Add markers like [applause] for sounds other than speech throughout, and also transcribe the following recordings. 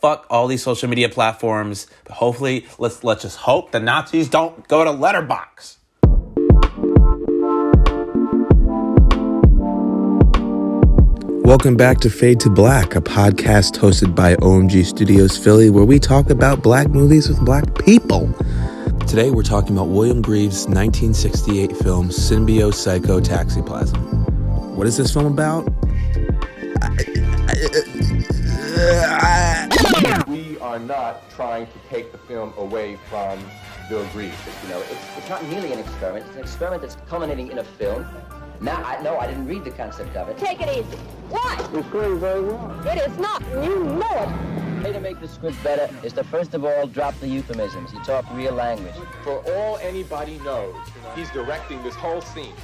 fuck all these social media platforms. But hopefully, let's let's just hope the Nazis don't go to Letterboxd. Welcome back to Fade to Black, a podcast hosted by OMG Studios Philly, where we talk about black movies with black people. Today, we're talking about William Greaves' 1968 film Symbiopsychotaxiplasm. What is this film about? we are not trying to take the film away from Bill Greaves. You know, it's, it's not merely an experiment. It's an experiment that's culminating in a film. Now, I no, I didn't read the concept of it. Take it easy. What? It's going very well. It is not. You know it. The way to make the script better is to first of all drop the euphemisms. You talk real language. For all anybody knows, he's directing this whole scene.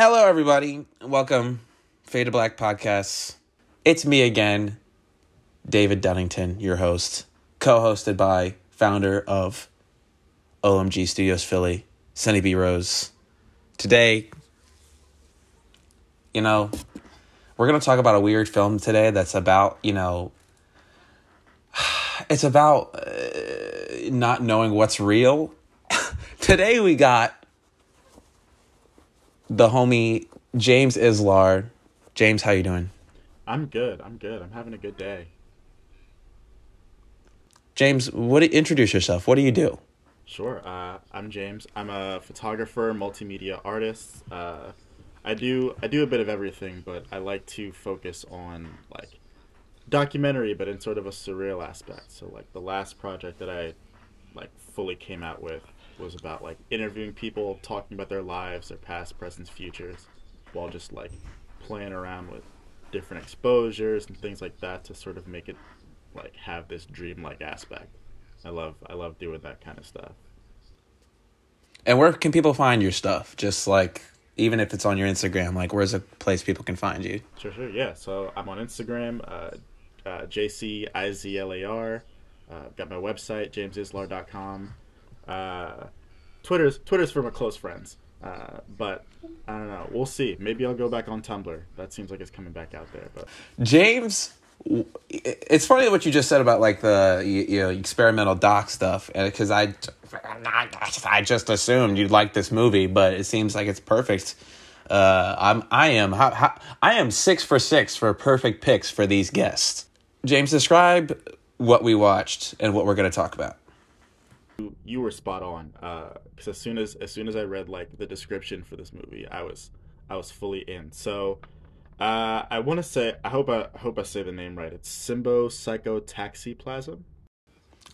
Hello, everybody. Welcome, Fade to Black podcast. It's me again, David Dunnington, your host, co-hosted by founder of OMG Studios Philly, Suni B Rose. Today, you know, we're gonna talk about a weird film today that's about you know, [sighs] it's about uh, not knowing what's real. [laughs] today we got the homie James Izlar. James, how you doing? I'm good. I'm good. I'm having a good day. James, what do, introduce yourself. What do you do? Sure. Uh, I'm James. I'm a photographer, multimedia artist. Uh, I do I do a bit of everything, but I like to focus on like documentary, but in sort of a surreal aspect. So like the last project that I like fully came out with was about like interviewing people, talking about their lives, their past, presents, futures, while just like playing around with different exposures and things like that to sort of make it like have this dreamlike aspect. I love I love doing that kind of stuff. And where can people find your stuff? Just like even if it's on your Instagram, like where's a place people can find you? Sure, sure, yeah. So I'm on Instagram, uh, uh, JCIZLAR. Uh, I've got my website, jamesizlar.com. Uh, Twitter's Twitter's for my close friends. Uh, but I don't know. We'll see. Maybe I'll go back on Tumblr. That seems like it's coming back out there. But James, it's funny what you just said about like the you, know experimental doc stuff, because I I just assumed you'd like this movie, but it seems like it's perfect. Uh, I'm I am how, how, I am six for six for perfect picks for these guests. James, describe what we watched and what we're going to talk about. You, were spot on. Because as soon as as soon as I read like the description for this movie, I was I was fully in. So uh, I want to say I hope I, I hope I say the name right. It's Symbo Psychotaxiplasm.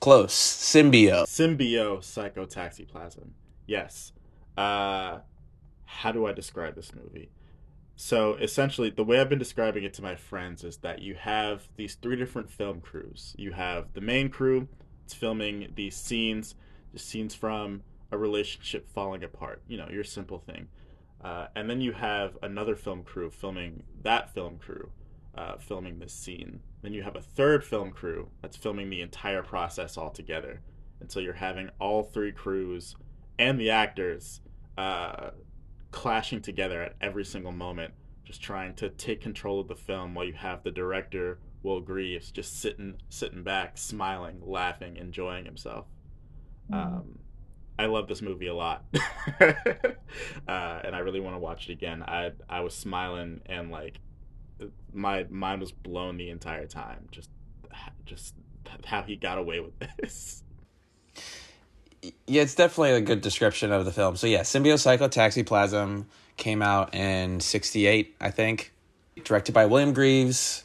Close, symbio. Symbio Psychotaxiplasm. Yes. Uh, how do I describe this movie? So essentially, the way I've been describing it to my friends is that you have these three different film crews. You have the main crew, it's filming these scenes, the scenes from a relationship falling apart. You know, your simple thing. Uh, and then you have another film crew filming that film crew, uh, filming this scene. Then you have a third film crew that's filming the entire process all together. And so you're having all three crews and the actors uh, clashing together at every single moment, just trying to take control of the film while you have the director Will Greaves just sitting sitting back, smiling, laughing, enjoying himself. Um, I love this movie a lot, [laughs] uh, and I really want to watch it again. I I was smiling and like my mind was blown the entire time. Just just how he got away with this. Yeah, it's definitely a good description of the film. So yeah, Symbiopsychotaxiplasm came out in '68, I think. Directed by William Greaves,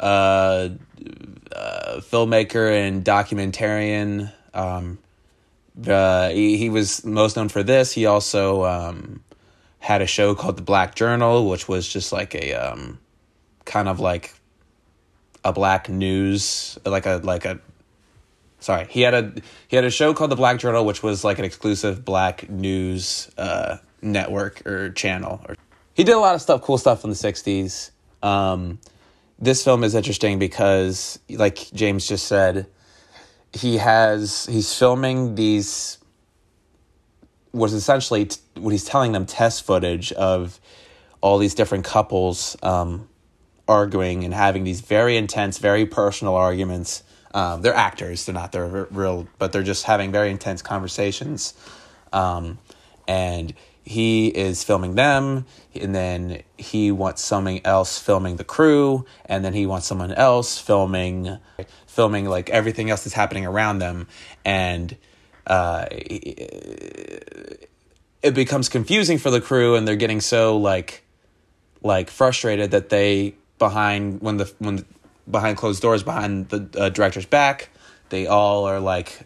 uh, uh, filmmaker and documentarian. Um, uh, he, he was most known for this. He also um, had a show called The Black Journal, which was just like a um, kind of like a black news, like a like a sorry he had a he had a show called the black journal which was like an exclusive black news uh network or channel or he did a lot of stuff cool stuff in the 60s um this film is interesting because like james just said he has he's filming these was essentially t- what he's telling them test footage of all these different couples um arguing and having these very intense, very personal arguments. Um, they're actors; they're not they're real, but they're just having very intense conversations. Um, and he is filming them, and then he wants someone else filming the crew, and then he wants someone else filming, filming like everything else that's happening around them, and uh, it becomes confusing for the crew, and they're getting so like, like frustrated that they behind when the when behind closed doors behind the uh, director's back, they all are like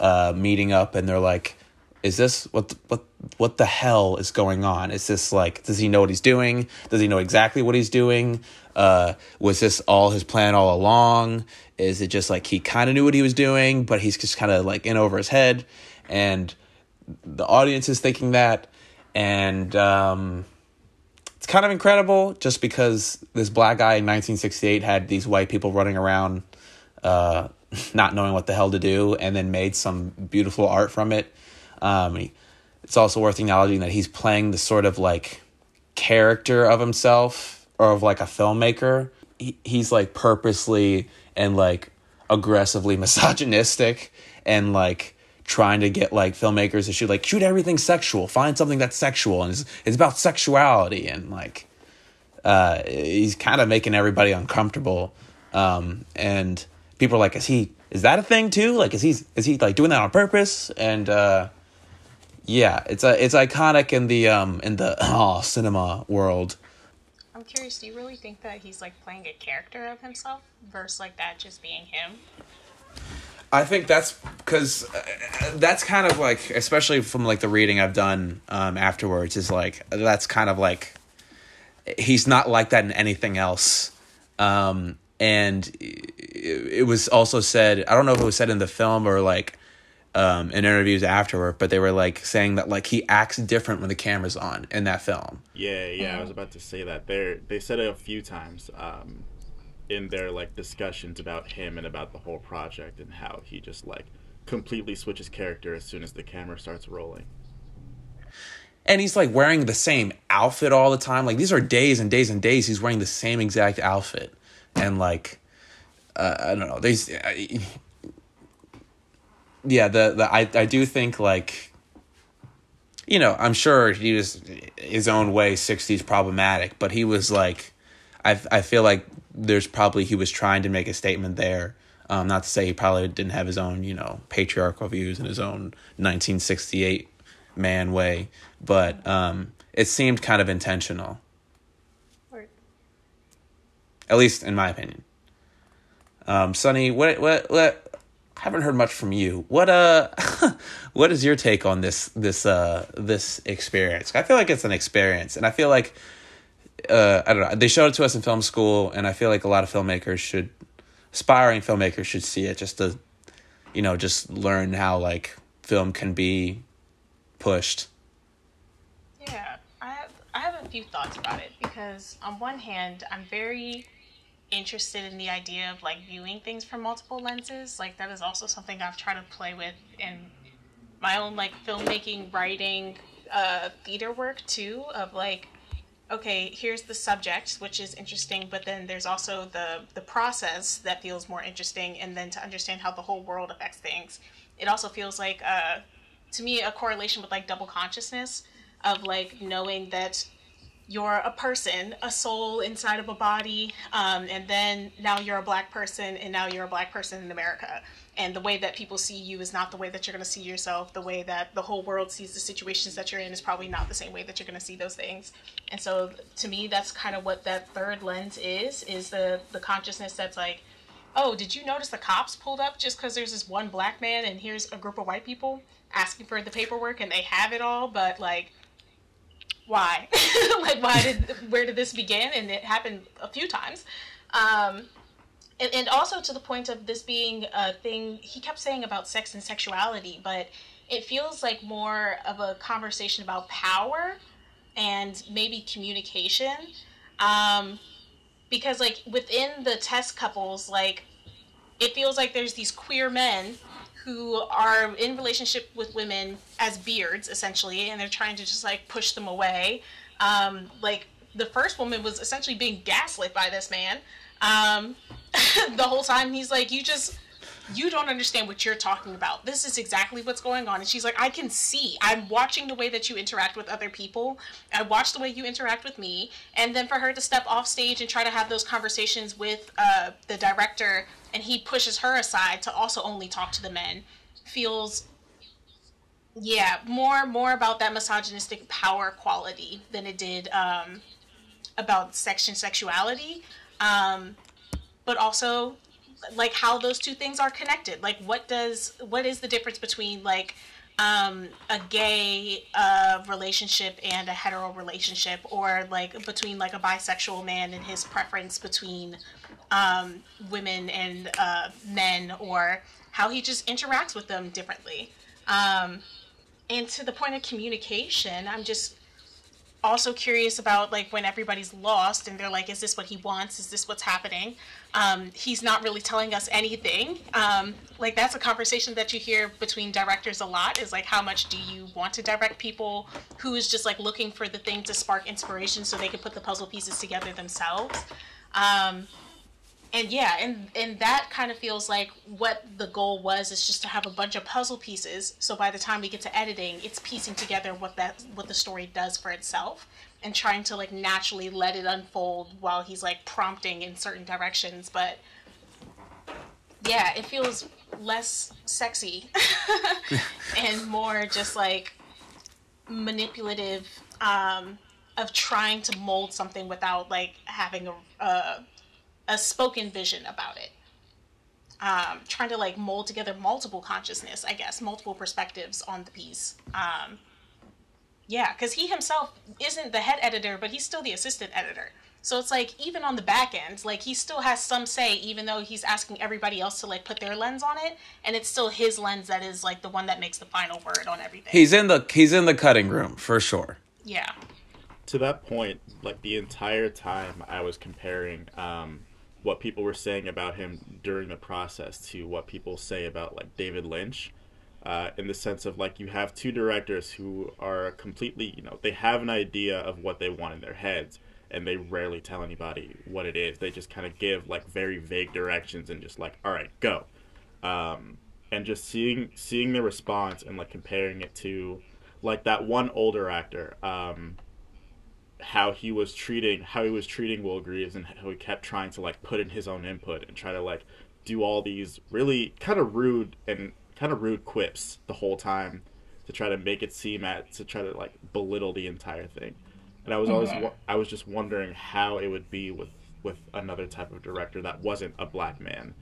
uh, meeting up, and they're like is this what what what the hell is going on? Is this like does he know what he's doing? Does he know exactly what he's doing? Uh, was this all his plan all along? Is it just like he kind of knew what he was doing, but he's just kind of like in over his head, and the audience is thinking that, and um, it's kind of incredible just because this black guy in 1968 had these white people running around, uh, [laughs] not knowing what the hell to do, and then made some beautiful art from it um, it's also worth acknowledging that he's playing the sort of like character of himself or of like a filmmaker. He, he's like purposely and like aggressively [laughs] misogynistic and like trying to get like filmmakers to shoot like shoot everything sexual. Find something that's sexual and it's, it's about sexuality. And like uh, he's kind of making everybody uncomfortable. Um, and people are like is he is that a thing too? Like is he is he like doing that on purpose? And uh, yeah, it's a it's iconic in the um in the [clears throat] oh, cinema world. I'm curious. Do you really think that he's like playing a character of himself versus like that just being him? I think that's because uh, that's kind of like, especially from like the reading I've done um, afterwards, is like that's kind of like he's not like that in anything else. Um, and it, it was also said, I don't know if it was said in the film or like um, in interviews afterward, but they were like saying that like he acts different when the camera's on in that film. Yeah, yeah, I was about to say that. They they said it a few times um, in their like discussions about him and about the whole project and how he just like completely switches character as soon as the camera starts rolling. And he's like wearing the same outfit all the time. Like these are days and days and days he's wearing the same exact outfit, and like uh, I don't know. There's yeah, the the I I do think like you know, I'm sure he was his own way 60s problematic, but he was like I I feel like there's probably he was trying to make a statement there. Um, not to say he probably didn't have his own, you know, patriarchal views in his own 1968 man way, but um, it seemed kind of intentional. At least in my opinion. Um, Suni, what what what haven't heard much from you. What uh, [laughs] what is your take on this this uh this experience? I feel like it's an experience, and I feel like uh I don't know. They showed it to us in film school, and I feel like a lot of filmmakers should, aspiring filmmakers should see it just to, you know, just learn how like film can be pushed. Yeah, I have I have a few thoughts about it because on one hand, I'm very interested in the idea of like viewing things from multiple lenses. Like that is also something I've tried to play with in my own like filmmaking, writing, uh, theater work too. Of like, okay, here's the subject, which is interesting, but then there's also the the process that feels more interesting, and then to understand how the whole world affects things. It also feels like, uh, to me, a correlation with like double consciousness of like knowing that you're a person, a soul inside of a body, um, and then now you're a black person, and now you're a black person in America. And the way that people see you is not the way that you're going to see yourself. The way that the whole world sees the situations that you're in is probably not the same way that you're going to see those things. And so, to me, that's kind of what that third lens is: is the the consciousness that's like, oh, did you notice the cops pulled up just because there's this one black man and here's a group of white people asking for the paperwork and they have it all, but like why? [laughs] like, why did, where did this begin? And it happened a few times. Um, and, and also to the point of this being a thing, he kept saying about sex and sexuality, but it feels like more of a conversation about power and maybe communication. Um, because, like, within the test couples, like, it feels like there's these queer men who are in relationship with women as beards essentially and they're trying to just like push them away um, like the first woman was essentially being gaslit by this man um, [laughs] the whole time. He's like, you just you don't understand what you're talking about. This is exactly what's going on. And she's like, I can see. I'm watching the way that you interact with other people. I watch the way you interact with me. And then for her to step off stage and try to have those conversations with uh, the director, and he pushes her aside to also only talk to the men, feels yeah more more about that misogynistic power quality than it did um, about section sexuality um, but also like how those two things are connected. Like what does what is the difference between like um, a gay uh, relationship and a hetero relationship? Or like between like a bisexual man and his preference between um, women and uh, men? Or how he just interacts with them differently? Um, and to the point of communication i'm just also curious about like when everybody's lost and they're like is this what he wants? Is this what's happening? Um, he's not really telling us anything. Um, like that's a conversation that you hear between directors a lot is like how much do you want to direct people? Who is just like looking for the thing to spark inspiration so they can put the puzzle pieces together themselves? Um, and yeah and and that kind of feels like what the goal was is just to have a bunch of puzzle pieces. So by the time we get to editing it's piecing together what that what the story does for itself and trying to like naturally let it unfold while he's like prompting in certain directions. But yeah it feels less sexy [laughs] and more just like manipulative um of trying to mold something without like having a, a a spoken vision about it. Um, trying to like mold together multiple consciousness, I guess, multiple perspectives on the piece. Um, yeah, because he himself isn't the head editor, but he's still the assistant editor. So it's like even on the back end, like he still has some say, even though he's asking everybody else to like put their lens on it, and it's still his lens that is like the one that makes the final word on everything. He's in the he's in the cutting room for sure. Yeah. To that point, like the entire time I was comparing um, what people were saying about him during the process to what people say about like David Lynch. Uh, in the sense of like you have two directors who are completely you know they have an idea of what they want in their heads and they rarely tell anybody what it is they just kind of give like very vague directions and just like all right go um, and just seeing seeing the response and like comparing it to like that one older actor um, how he was treating how he was treating Will Greaves and how he kept trying to like put in his own input and try to like do all these really kind of rude and kind of rude quips the whole time to try to make it seem at to try to like belittle the entire thing. And I was always Mm-hmm. I was just wondering how it would be with with another type of director that wasn't a black man,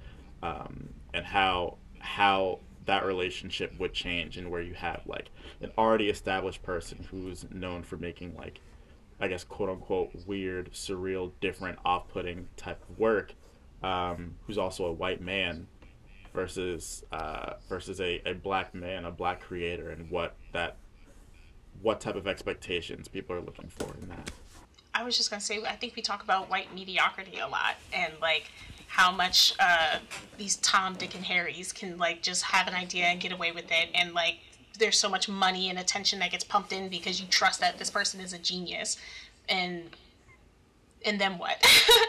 um, and how how that relationship would change and where you have like an already established person who's known for making like I guess quote unquote weird, surreal, different, off putting type of work, um, who's also a white man versus uh, versus a, a black man, a black creator and what that what type of expectations people are looking for in that. I was just gonna say, I think we talk about white mediocrity a lot, and like how much uh, these Tom, Dick, and Harrys can like just have an idea and get away with it, and like there's so much money and attention that gets pumped in because you trust that this person is a genius, and and then what?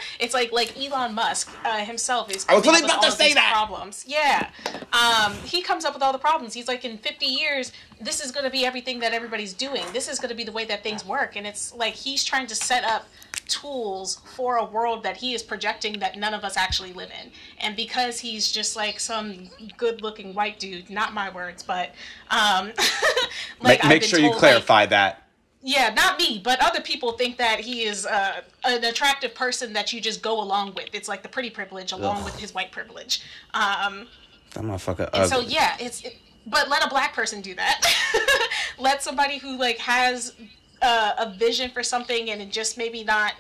[laughs] it's like like Elon Musk uh, himself is. I was coming literally up with about to say that. Problems, yeah. Um, he comes up with all the problems. He's like, in 50 years, this is going to be everything that everybody's doing. This is going to be the way that things work, and it's like he's trying to set up tools for a world that he is projecting that none of us actually live in. And because he's just like some good-looking white dude, not my words, but um, [laughs] like make make sure you told, like, clarify that. Yeah, not me, but other people think that he is uh, an attractive person that you just go along with. It's like the pretty privilege along Ugh. with his white privilege. Um, That motherfucker and so yeah, it's it, but let a black person do that. [laughs] let somebody who like has uh, a vision for something and just maybe not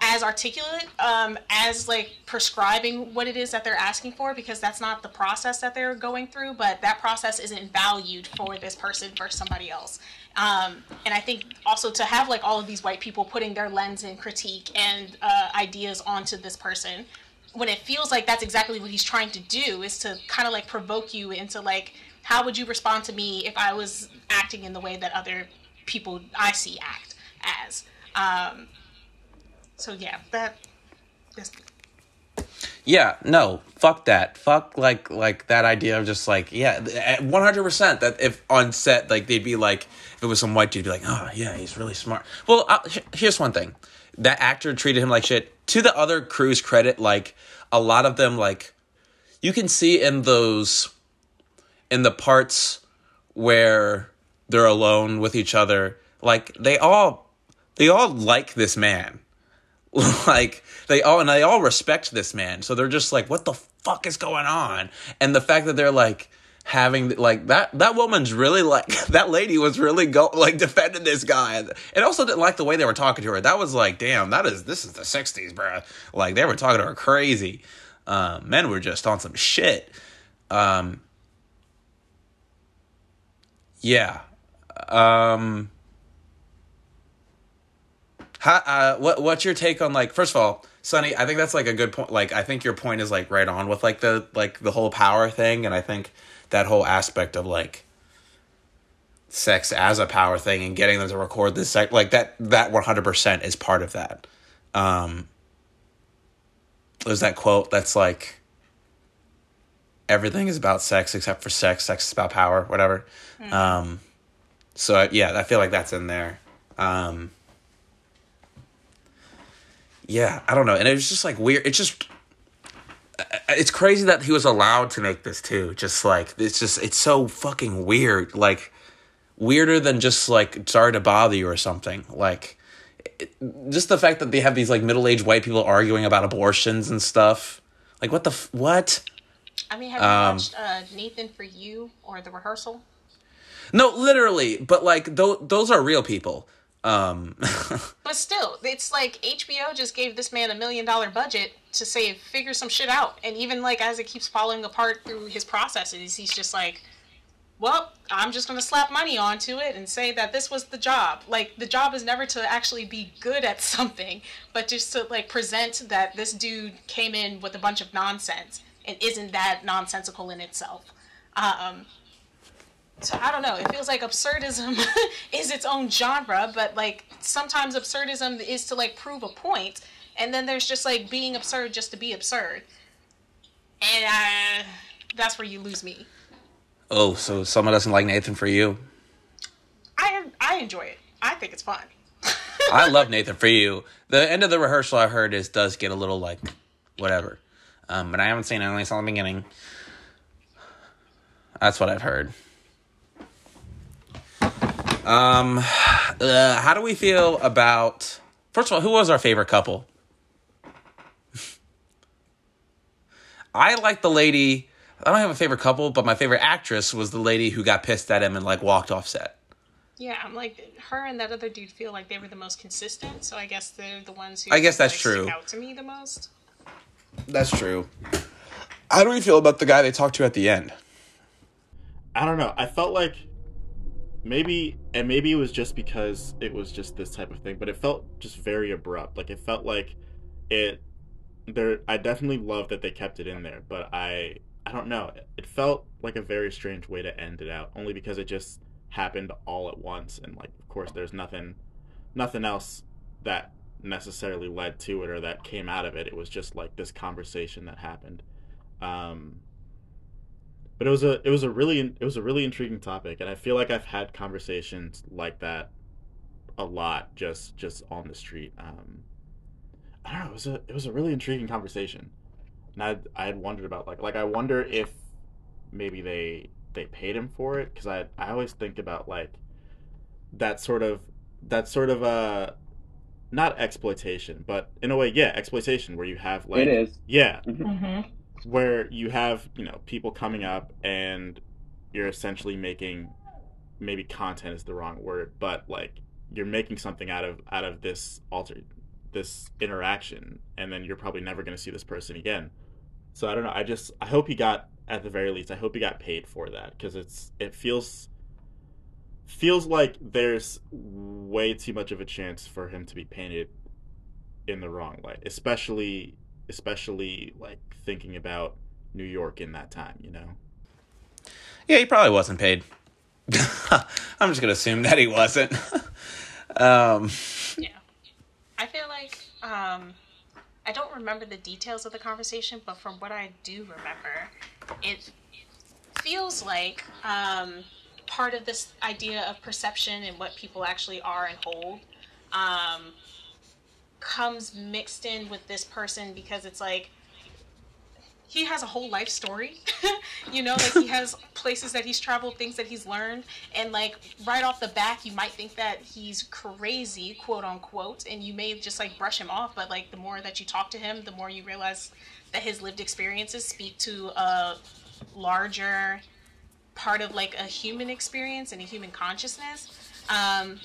as articulate um, as like prescribing what it is that they're asking for because that's not the process that they're going through but that process isn't valued for this person for somebody else um, and i think also to have like all of these white people putting their lens and critique and uh, ideas onto this person when it feels like that's exactly what he's trying to do is to kind of like provoke you into like how would you respond to me if i was acting in the way that other people i see act as Um, so yeah, that. That's, Yeah, no, fuck that. Fuck like like that idea of just like yeah, eh, one hundred percent. That if on set like they'd be like if it was some white dude, be like, oh yeah, he's really smart. Well, h- here's one thing: that actor treated him like shit. To the other crew's credit, like a lot of them, like you can see in those in the parts where they're alone with each other, like they all they all like this man [laughs] like they all and they all respect this man. So they're just like what the fuck is going on? And the fact that they're like having like that that woman's really like [laughs] that lady was really go like defending this guy. And also didn't like the way they were talking to her that was like damn that is this is the 60s bruh. Like they were talking to her crazy. Um men were just on some shit. Um yeah. Um how, uh, what what's your take on like first of all, Suni? I think that's like a good point. Like I think your point is like right on with like the like the whole power thing, and I think that whole aspect of like sex as a power thing and getting them to record this sex like that that one hundred percent is part of that. Um, there's that quote that's like everything is about sex except for sex. Sex is about power, whatever. Um, so yeah, I feel like that's in there. Um, yeah, I don't know. And it was just like weird. It's just it's crazy that he was allowed to make this too. Just like it's just it's so fucking weird. Like weirder than just like sorry to bother you or something. Like it, just the fact that they have these like middle-aged white people arguing about abortions and stuff. Like what the f- what? I mean, have you Um, watched uh, Nathan for You or The Rehearsal? No, literally, but like th- those are real people. Um [laughs] But still, it's like HBO just gave this man a million dollar budget to say figure some shit out, and even like as it keeps falling apart through his processes, he's just like, "Well, I'm just gonna slap money onto it and say that this was the job." Like the job is never to actually be good at [laughs] something, but just to like present that this dude came in with a bunch of nonsense and isn't that nonsensical in itself. Um, so I don't know. It feels like absurdism [laughs] is its own genre, but like sometimes absurdism is to like prove a point, and then there's just like being absurd just to be absurd, and uh, that's where you lose me. oh, so someone doesn't like Nathan for you. I I enjoy it. I think it's fun. I [laughs] love Nathan for you. The end of the rehearsal I heard is does get a little like whatever. Um, but I haven't seen it, I only saw the beginning. That's what I've heard. Um, uh, how do we feel about? First of all, who was our favorite couple? I like the lady. I don't have a favorite couple, but my favorite actress was the lady who got pissed at him and like walked off set. Yeah, I'm like her and that other dude feel like they were the most consistent, so I guess they're the ones who. I guess that's like, true. Stick out to me the most. That's true. How do we feel about the guy they talked to at the end? I don't know. I felt like maybe, and maybe it was just because it was just this type of thing, but it felt just very abrupt. Like it felt like it. There, I definitely love that they kept it in there, but I, I don't know. It felt like a very strange way to end it out, only because it just happened all at once, and like, of course, there's nothing, nothing else that necessarily led to it or that came out of it. It was just like this conversation that happened. Um, but it was a it was a really it was a really intriguing topic and i feel like i've had conversations like that a lot just just on the street um i don't know it was a it was a really intriguing conversation and i i had wondered about like like i wonder if maybe they they paid him for it because i i always think about like that sort of that sort of uh not exploitation but in a way yeah exploitation where you have like It is. yeah Mm-hmm. Where you have you know people coming up and you're essentially making maybe content is the wrong word but like you're making something out of out of this altered this interaction and then you're probably never going to see this person again. So i don't know i just i hope he got at the very least i hope he got paid for that because it's it feels feels like there's way too much of a chance for him to be painted in the wrong light especially especially like thinking about New York in that time, you know. Yeah, he probably wasn't paid. [laughs] I'm just gonna assume that he wasn't. [laughs] um, Yeah. I feel like um, I don't remember the details of the conversation, but from what I do remember, it feels like um, part of this idea of perception and what people actually are and hold um, comes mixed in with this person because it's like he has a whole life story. [laughs] You know like he has [laughs] places that he's traveled things that he's learned and like right off the back you might think that he's crazy quote unquote and you may just like brush him off but like the more that you talk to him the more you realize that his lived experiences speak to a larger part of like a human experience and a human consciousness. Um,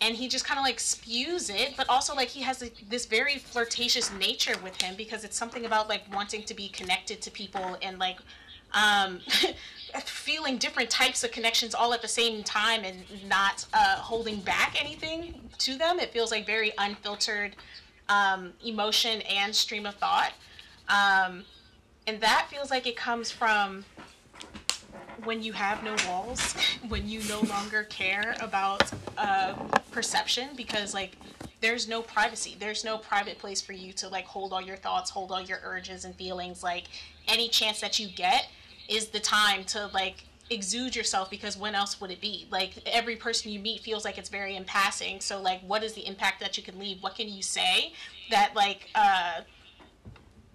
and he just kind of like spews it but also like he has a, this very flirtatious nature with him because it's something about like wanting to be connected to people and like um [laughs] feeling different types of connections all at the same time and not uh holding back anything to them. It feels like very unfiltered um emotion and stream of thought. Um and that feels like it comes from when you have no walls, when you no longer care about uh, perception, because like there's no privacy, there's no private place for you to like hold all your thoughts, hold all your urges and feelings. Like any chance that you get is the time to like exude yourself because when else would it be? Like every person you meet feels like it's very in passing. So like what is the impact that you can leave? What can you say that like uh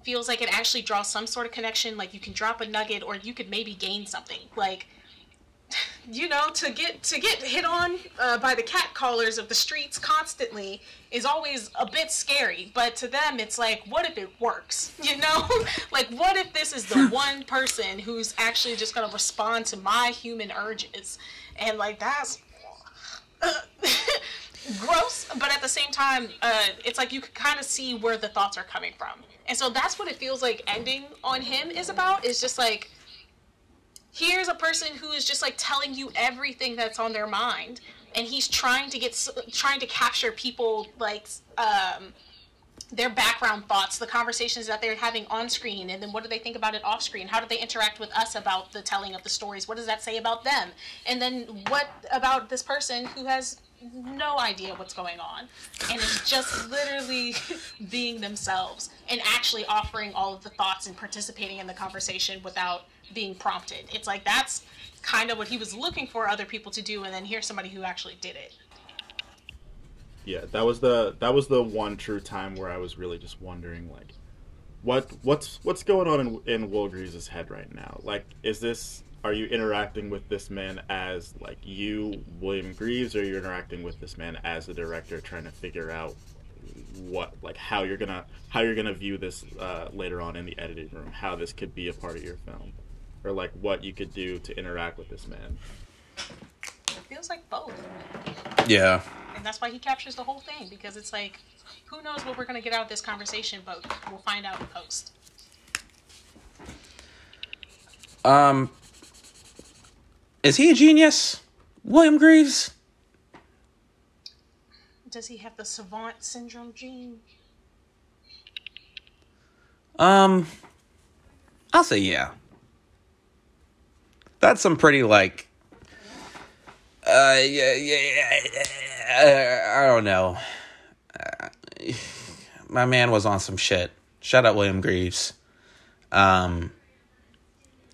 feels like it actually draws some sort of connection like you can drop a nugget or you could maybe gain something. Like [sighs] you know to get to get hit on uh, by the cat callers of the streets constantly is always a bit scary but to them it's like what if it works? [laughs] You know? [laughs] Like what if this is the [laughs] one person who's actually just going to respond to my human urges? And like that's gross but at the same time uh, it's like you can kind of see where the thoughts are coming from and so that's what it feels like ending on him is about is just like here's a person who is just like telling you everything that's on their mind and he's trying to get trying to capture people like um their background thoughts, the conversations that they're having on screen, and then what do they think about it off screen? How do they interact with us about the telling of the stories? What does that say about them? And then what about this person who has no idea what's going on and is just literally [laughs] being themselves and actually offering all of the thoughts and participating in the conversation without being prompted. It's like that's kind of what he was looking for other people to do, and then here's somebody who actually did it. Yeah, that was the that was the one true time where I was really just wondering like what what's what's going on in in Will Greaves' head right now? Like is this are you interacting with this man as like you William Greaves or are you interacting with this man as a director trying to figure out what like how you're gonna how you're gonna view this uh, later on in the editing room how this could be a part of your film? Or like what you could do to interact with this man? It feels like both. Yeah. And that's why he captures the whole thing because it's like who knows what we're going to get out of this conversation but we'll find out in post. Um is he a genius? William greaves? Does he have the savant syndrome gene? Um i'll say yeah. That's some pretty like uh yeah yeah, yeah I don't know. Uh, [sighs] my man was on some shit. Shout out william greaves. Um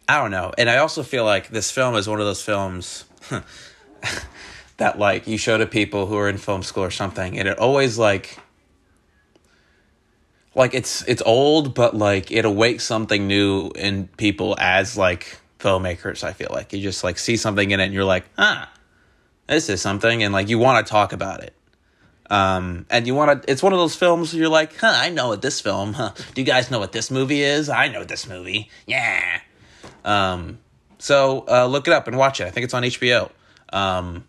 i don't know. And i also feel like this film is one of those films [laughs] that like you show to people who are in film school or something and it always like like it's it's old but like it awakes something new in people as like filmmakers i feel like. You just like see something in it and you're like ah this is something and like you want to talk about it. Um and you want to it's one of those films where you're like huh i know what this film huh do you guys know what this movie is? I know this movie. Yeah um so uh look it up and watch it. I think it's on hbo um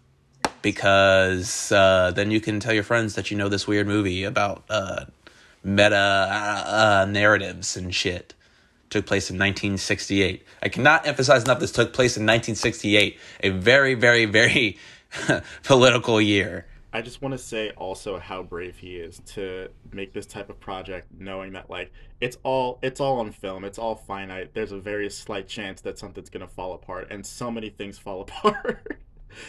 because uh then you can tell your friends that you know this weird movie about uh meta uh, uh, narratives and shit. Took place in 1968 i cannot emphasize enough this took place in 1968 a very very very [laughs] political year. I just want to say also how brave he is to make this type of project, knowing that like it's all it's all on film, it's all finite. There's a very slight chance that something's gonna fall apart, and so many things fall [laughs] apart.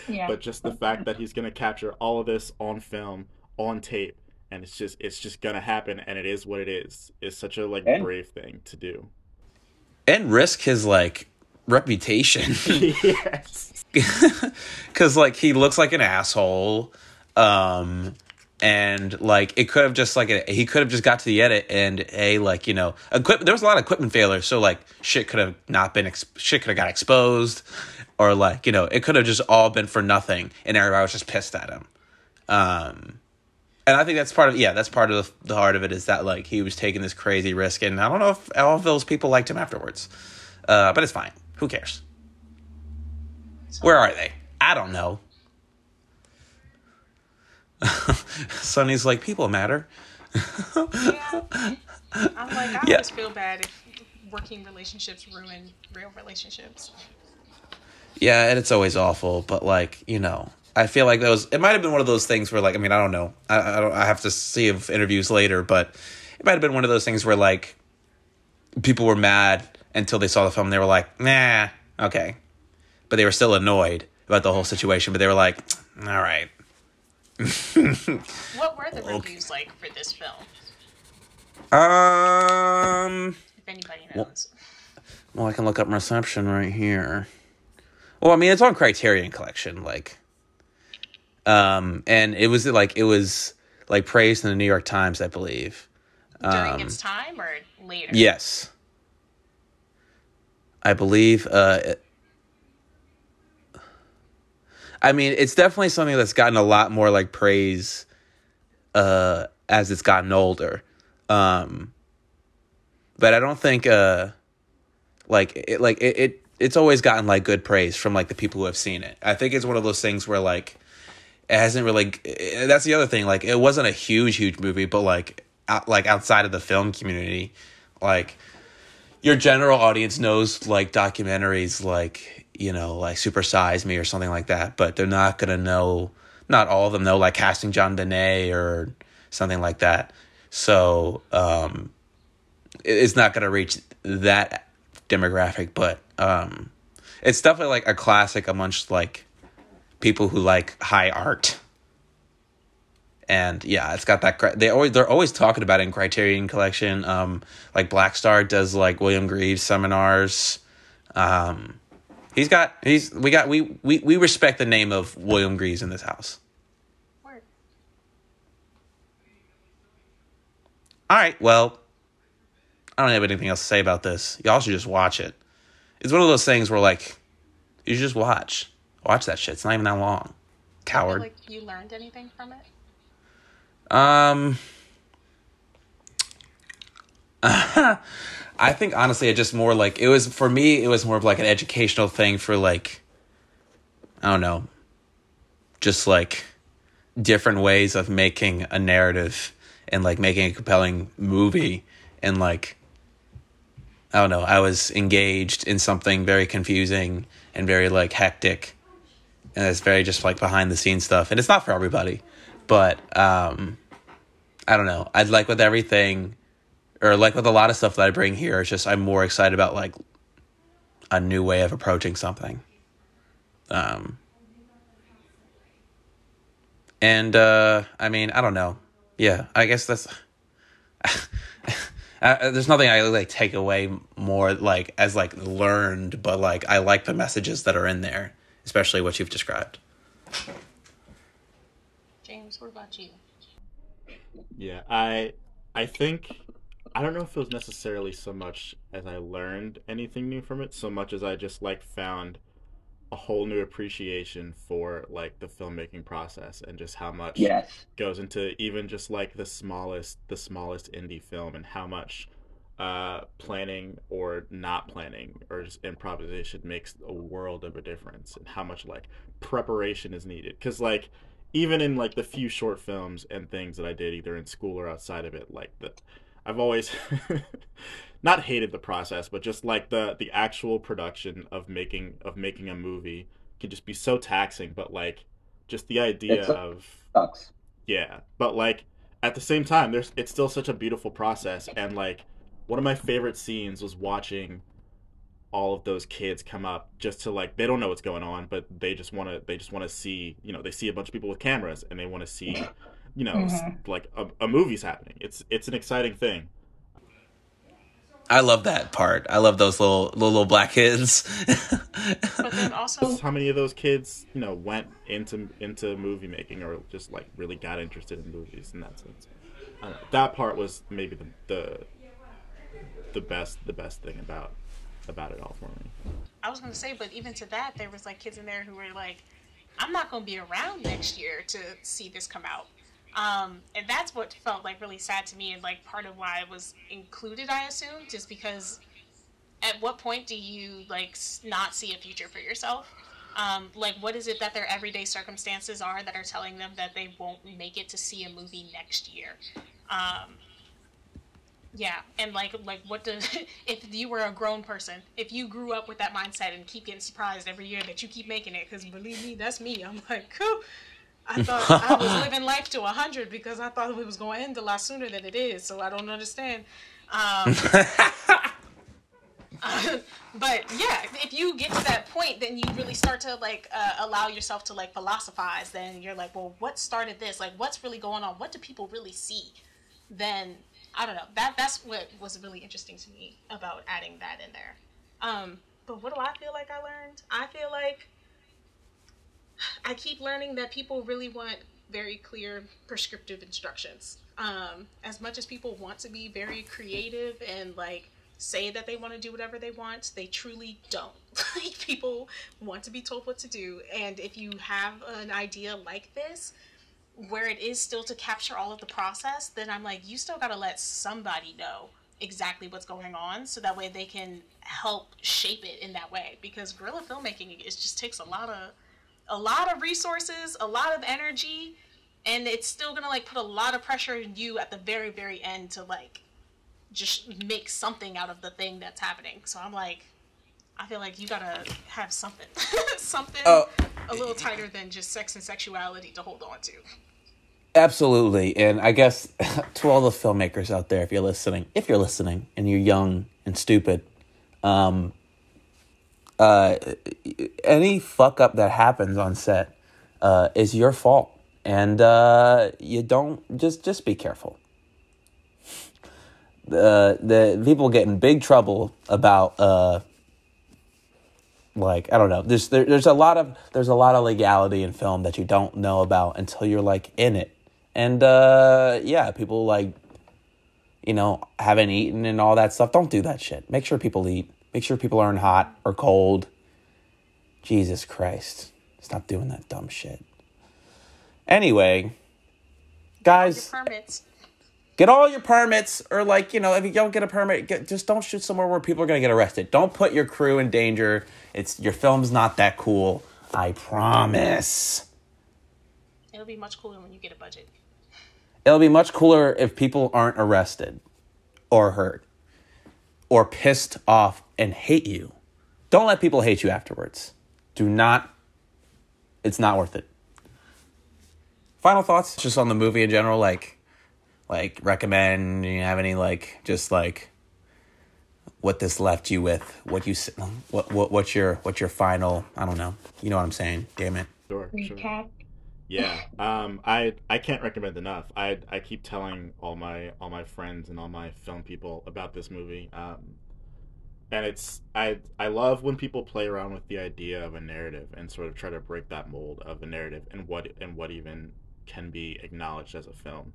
yeah. But just the fact that he's gonna capture all of this on film, on tape, and it's just it's just gonna happen and it is what it is it's such a like And- brave thing to do and risk his like reputation [laughs] yes [laughs] because like he looks like an asshole um and like it could have just like he could have just got to the edit and a like you know equipment there was a lot of equipment failure so like shit could have not been ex- shit could have got exposed or like you know it could have just all been for nothing and everybody was just pissed at him. Um and I think that's part of yeah that's part of the, the heart of it is that like he was taking this crazy risk and I don't know if all of those people liked him afterwards. Uh but it's fine. Who cares? Where are they? I don't know [laughs] Suni's like people matter Yeah. I'm like, I [laughs] Yeah. always feel bad if working relationships ruin real relationships. Yeah, and it's always awful, but like you know, I feel like those. it might have been one of those things where like I mean I don't know I I, don't, I have to see if interviews later, but it might have been one of those things where like people were mad until they saw the film, and they were like nah okay, but they were still annoyed about the whole situation, but they were like all right [laughs] What were the reviews like for this film? um If anybody knows. well I can look up reception right here. Well, I mean it's on Criterion Collection like um and it was like it was like praised in the New York Times, I believe. During um, its time or later? Yes. I believe uh it- I mean, it's definitely something that's gotten a lot more like praise uh as it's gotten older. Um but I don't think uh like it like it, it it's always gotten like good praise from like the people who have seen it. I think it's one of those things where like it hasn't really eh, that's the other thing like it wasn't a huge huge movie but like out, like outside of the film community like your general audience knows like documentaries like you know like supersize me or something like that but they're not gonna know not all of them know like casting JonBenet or something like that so um it's not gonna reach that demographic but um it's definitely like a classic amongst like people who like high art and yeah, it's got that. They always they're always talking about it in Criterion Collection. Um, like Black Star does like William Greaves seminars. Um, he's got he's we got we we we respect the name of William Greaves in this house. Word. All right, well, I don't have anything else to say about this. Y'all should just watch it. It's one of those things where like you should just watch watch that shit. It's not even that long. Coward. like you learned anything from it? Um, [laughs] I think honestly, it just more like it was for me. It was more of like an educational thing for like, I don't know, just like different ways of making a narrative and like making a compelling movie and like I don't know. I was engaged in something very confusing and very like hectic, and it's very just like behind the scenes stuff. And it's not for everybody, but um, I don't know. I'd like with everything, or like with a lot of stuff that I bring here. It's just I'm more excited about like a new way of approaching something. Um, and uh, I mean, I don't know. Yeah, I guess that's. [laughs] Uh, there's nothing I like take away more like as like learned, but like I like the messages that are in there, especially what you've described. James, what about you? Yeah, I I think I don't know if it was necessarily so much as I learned anything new from it, so much as I just like found a whole new appreciation for like the filmmaking process and just how much Yes. goes into even just like the smallest the smallest indie film and how much uh planning or not planning or just improvisation makes a world of a difference and how much like preparation is needed cuz like even in like the few short films and things that I did either in school or outside of it like the I've always [laughs] not hated the process but just like the the actual production of making of making a movie can just be so taxing but like just the idea of Sucks. yeah, but like at the same time, there's it's still such a beautiful process, and like one of my favorite scenes was watching all of those kids come up just to like they don't know what's going on, but they just want to they just want to see you know they see a bunch of people with cameras and they want to see [laughs] you know, s- mm-hmm. like a, a movie's happening. It's it's an exciting thing. I love that part. I love those little little, little black kids. [laughs] But then also, How many of those kids, you know, went into into movie making or just like really got interested in movies in that sense? I know. That part was maybe the the the best the best thing about about it all for me. I was gonna say, but even to that, there was like kids in there who were like, "I'm not gonna be around next year to see this come out," um, and that's what felt like really sad to me, and like part of why it was included. I assume just because, at what point do you like not see a future for yourself? Um, like, what is it that their everyday circumstances are that are telling them that they won't make it to see a movie next year? Um, yeah, and like like what does [laughs] if you were a grown person, if you grew up with that mindset and keep getting surprised every year that you keep making it, because believe me, that's me. I'm like, cool. I thought I was [laughs] living life to hundred because I thought it was going to end a lot sooner than it is. So I don't understand. Um, [laughs] [laughs] but yeah, if you get to that point, then you really start to like uh, allow yourself to like philosophize. Then you're like, well, what started this? Like, what's really going on? What do people really see? Then I don't know. That that's what was really interesting to me about adding that in there. Um, but what do I feel like I learned? I feel like I keep learning that people really want very clear prescriptive instructions. Um, as much as people want to be very creative and like say that they want to do whatever they want, they truly don't. [laughs] Like, people want to be told what to do, and if you have an idea like this, where it is still to capture all of the process, then I'm like, you still gotta let somebody know exactly what's going on so that way they can help shape it in that way. Because guerrilla filmmaking it just takes a lot of a lot of resources, a lot of energy, and it's still gonna like put a lot of pressure on you at the very, very end to like just make something out of the thing that's happening. So I'm like, I feel like you gotta have something, [laughs] something Oh. a little tighter than just sex and sexuality to hold on to. Absolutely. And I guess [laughs] to all the filmmakers out there, if you're listening, if you're listening and you're young and stupid, um, uh, any fuck up that happens on set uh, is your fault. And uh, you don't just just be careful. The the people get in big trouble about uh, like I don't know. There's there, there's a lot of there's a lot of legality in film that you don't know about until you're like in it. And uh yeah, people like you know, haven't eaten and all that stuff. Don't do that shit. Make sure people eat. Make sure people aren't hot or cold. Jesus Christ. Stop doing that dumb shit. Anyway, guys, get all your permits or like you know if you don't get a permit get, just don't shoot somewhere where people are going to get arrested don't put your crew in danger it's your film's not that cool i promise It'll be much cooler when you get a budget. it'll be much cooler if people aren't arrested or hurt or pissed off and hate you don't let people hate you afterwards. Do not it's not worth it. Final thoughts? Just on the movie in general like like recommend you have any like just like what this left you with? What you what what what's your what's your final i don't know. You know what i'm saying. Damn it. Sure, sure. Yeah, um, I I can't recommend enough. I I keep telling all my all my friends and all my film people about this movie. Um, and it's I I love when people play around with the idea of a narrative and sort of try to break that mold of a narrative and what and what even can be acknowledged as a film.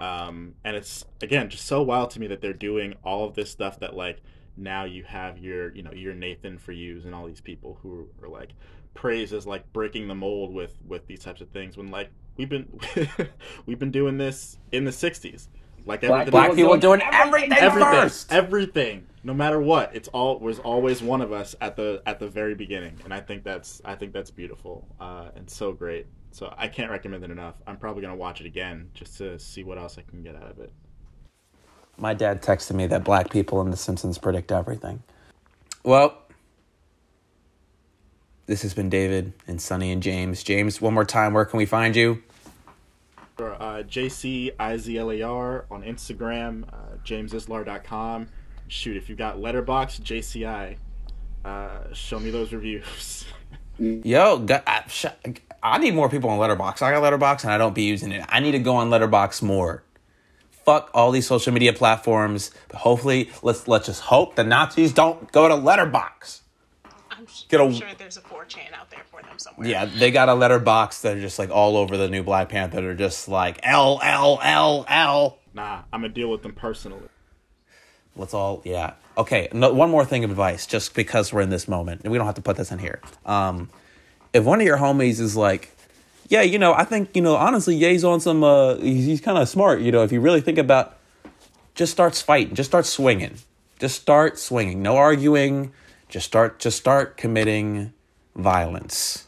Um, and it's again just so wild to me that they're doing all of this stuff that like now you have your you know your Nathan for yous and all these people who are like praised as like breaking the mold with with these types of things when like we've been [laughs] we've been doing this in the 60s like everything black people doing everything, everything first. everything no matter what. It's all was always one of us at the at the very beginning and i think that's i think that's beautiful uh, and so great. So i can't recommend it enough. I'm probably going to watch it again just to see what else i can get out of it. My dad texted me that black people in The Simpsons predict everything. Well, this has been David and Suni and James. James, one more time, where can we find you? Sure, uh, JCIZLAR on Instagram, uh, jamesizlar.com. Shoot, if you've got Letterboxd JCI, uh, show me those reviews. [laughs] Yo, I, I need more people on Letterboxd. I got Letterboxd and I don't be using it. I need to go on Letterboxd more. Fuck all these social media platforms. But hopefully, let's let's just hope the Nazis don't go to Letterboxd. I'm, Get a- I'm sure there's a 4chan out there for them somewhere. Yeah, they got a Letterboxd that are just like all over the new Black Panther. They're just like L L L L. Nah, I'm gonna deal with them personally. Let's all yeah. Okay, no, one more thing of advice, just because we're in this moment, and we don't have to put this in here. Um, if one of your homies is like, yeah, you know, I think you know, honestly, Ye's on some. Uh, he's, he's kind of smart. You know, if you really think about, just starts fighting, just start swinging, just start swinging. No arguing. Just start. Just start committing violence.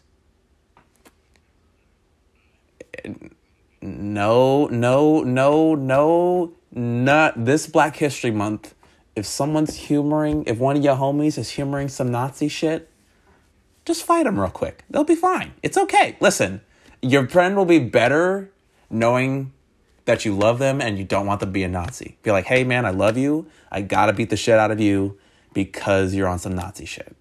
No, no, no, no, not this Black History Month. If someone's humoring, if one of your homies is humoring some Nazi shit, just fight them real quick. They'll be fine. It's okay. Listen, your friend will be better knowing that you love them and you don't want them to be a Nazi. Be like, hey man, I love you. I gotta beat the shit out of you because you're on some Nazi shit.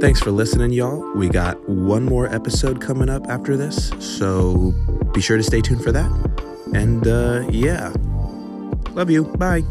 Thanks for listening, y'all. We got one more episode coming up after this, so be sure to stay tuned for that. And uh, yeah, love you. Bye.